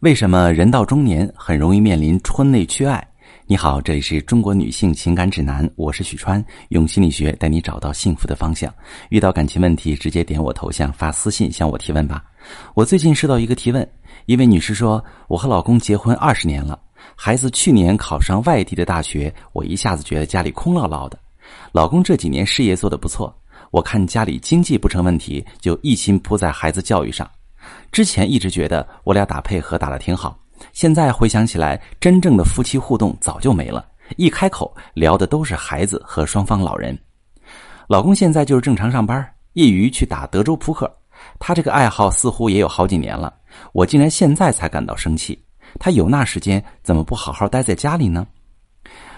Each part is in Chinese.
为什么人到中年很容易面临婚内缺爱？你好，这里是中国女性情感指南，我是许川，用心理学带你找到幸福的方向。遇到感情问题，直接点我头像发私信向我提问吧。我最近收到一个提问，一位女士说：“我和老公结婚二十年了，孩子去年考上外地的大学，我一下子觉得家里空落落的。老公这几年事业做得不错，我看家里经济不成问题，就一心扑在孩子教育上。”之前一直觉得我俩打配合打得挺好，现在回想起来，真正的夫妻互动早就没了。一开口聊的都是孩子和双方老人。老公现在就是正常上班，业余去打德州扑克。他这个爱好似乎也有好几年了，我竟然现在才感到生气。他有那时间，怎么不好好待在家里呢？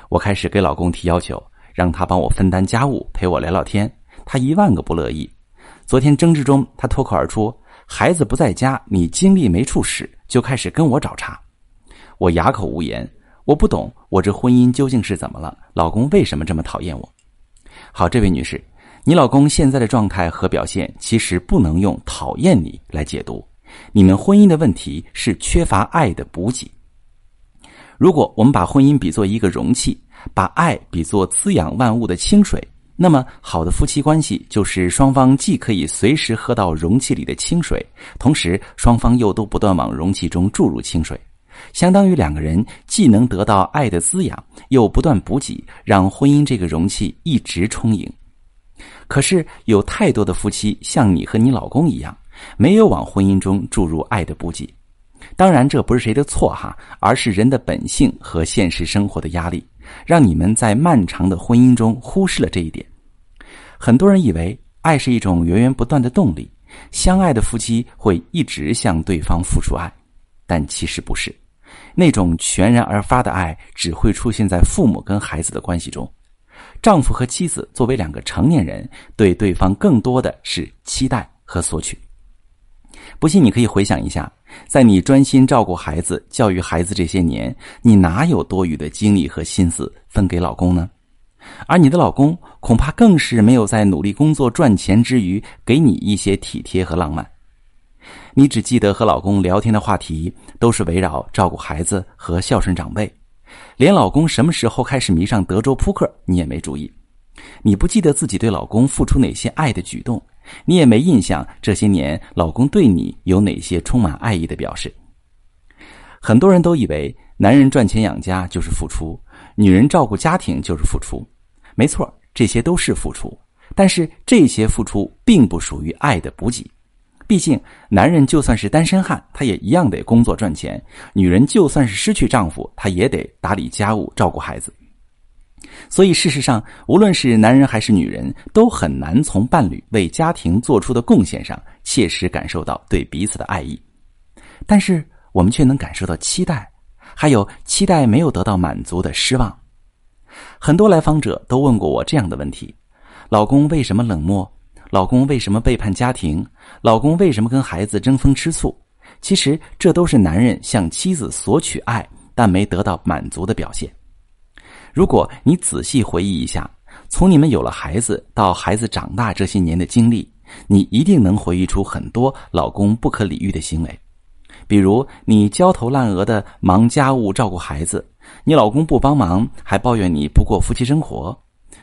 我开始给老公提要求，让他帮我分担家务，陪我聊聊天。他一万个不乐意。昨天争执中，他脱口而出。孩子不在家，你精力没处使，就开始跟我找茬。我哑口无言。我不懂，我这婚姻究竟是怎么了？老公为什么这么讨厌我？好，这位女士，你老公现在的状态和表现，其实不能用讨厌你来解读。你们婚姻的问题是缺乏爱的补给。如果我们把婚姻比作一个容器，把爱比作滋养万物的清水。那么，好的夫妻关系就是双方既可以随时喝到容器里的清水，同时双方又都不断往容器中注入清水，相当于两个人既能得到爱的滋养，又不断补给，让婚姻这个容器一直充盈。可是，有太多的夫妻像你和你老公一样，没有往婚姻中注入爱的补给。当然，这不是谁的错哈，而是人的本性和现实生活的压力。让你们在漫长的婚姻中忽视了这一点。很多人以为爱是一种源源不断的动力，相爱的夫妻会一直向对方付出爱，但其实不是。那种全然而发的爱只会出现在父母跟孩子的关系中。丈夫和妻子作为两个成年人，对对方更多的是期待和索取。不信，你可以回想一下。在你专心照顾孩子、教育孩子这些年，你哪有多余的精力和心思分给老公呢？而你的老公恐怕更是没有在努力工作赚钱之余给你一些体贴和浪漫。你只记得和老公聊天的话题都是围绕照顾孩子和孝顺长辈，连老公什么时候开始迷上德州扑克你也没注意。你不记得自己对老公付出哪些爱的举动。你也没印象，这些年老公对你有哪些充满爱意的表示？很多人都以为男人赚钱养家就是付出，女人照顾家庭就是付出。没错，这些都是付出，但是这些付出并不属于爱的补给。毕竟，男人就算是单身汉，他也一样得工作赚钱；女人就算是失去丈夫，她也得打理家务、照顾孩子。所以，事实上，无论是男人还是女人，都很难从伴侣为家庭做出的贡献上切实感受到对彼此的爱意。但是，我们却能感受到期待，还有期待没有得到满足的失望。很多来访者都问过我这样的问题：老公为什么冷漠？老公为什么背叛家庭？老公为什么跟孩子争风吃醋？其实，这都是男人向妻子索取爱但没得到满足的表现。如果你仔细回忆一下，从你们有了孩子到孩子长大这些年的经历，你一定能回忆出很多老公不可理喻的行为。比如，你焦头烂额的忙家务、照顾孩子，你老公不帮忙，还抱怨你不过夫妻生活；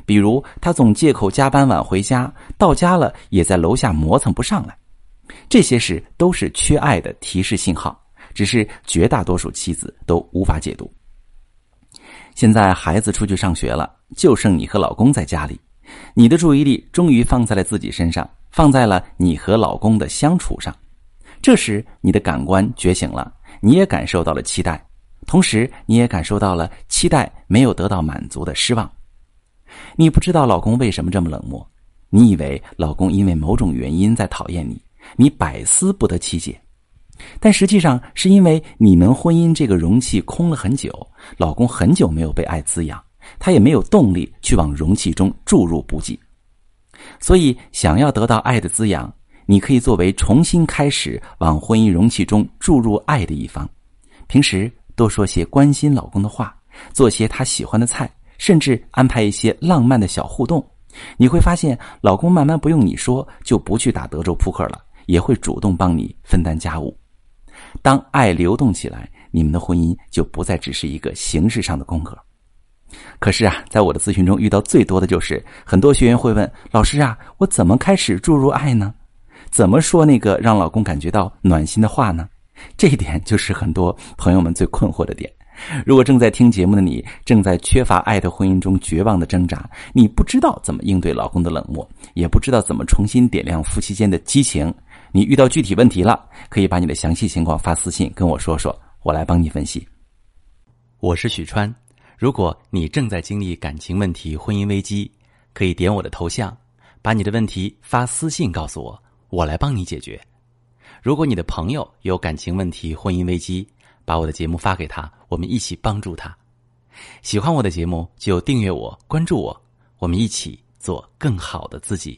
比如，他总借口加班晚回家，到家了也在楼下磨蹭不上来。这些事都是缺爱的提示信号，只是绝大多数妻子都无法解读。现在孩子出去上学了，就剩你和老公在家里，你的注意力终于放在了自己身上，放在了你和老公的相处上。这时，你的感官觉醒了，你也感受到了期待，同时你也感受到了期待没有得到满足的失望。你不知道老公为什么这么冷漠，你以为老公因为某种原因在讨厌你，你百思不得其解。但实际上，是因为你们婚姻这个容器空了很久，老公很久没有被爱滋养，他也没有动力去往容器中注入补给。所以，想要得到爱的滋养，你可以作为重新开始往婚姻容器中注入爱的一方。平时多说些关心老公的话，做些他喜欢的菜，甚至安排一些浪漫的小互动，你会发现，老公慢慢不用你说就不去打德州扑克了，也会主动帮你分担家务。当爱流动起来，你们的婚姻就不再只是一个形式上的宫格。可是啊，在我的咨询中遇到最多的就是很多学员会问老师啊，我怎么开始注入爱呢？怎么说那个让老公感觉到暖心的话呢？这一点就是很多朋友们最困惑的点。如果正在听节目的你，正在缺乏爱的婚姻中绝望的挣扎，你不知道怎么应对老公的冷漠，也不知道怎么重新点亮夫妻间的激情，你遇到具体问题了，可以把你的详细情况发私信跟我说说，我来帮你分析。我是许川，如果你正在经历感情问题、婚姻危机，可以点我的头像，把你的问题发私信告诉我，我来帮你解决。如果你的朋友有感情问题、婚姻危机，把我的节目发给他，我们一起帮助他。喜欢我的节目就订阅我、关注我，我们一起做更好的自己。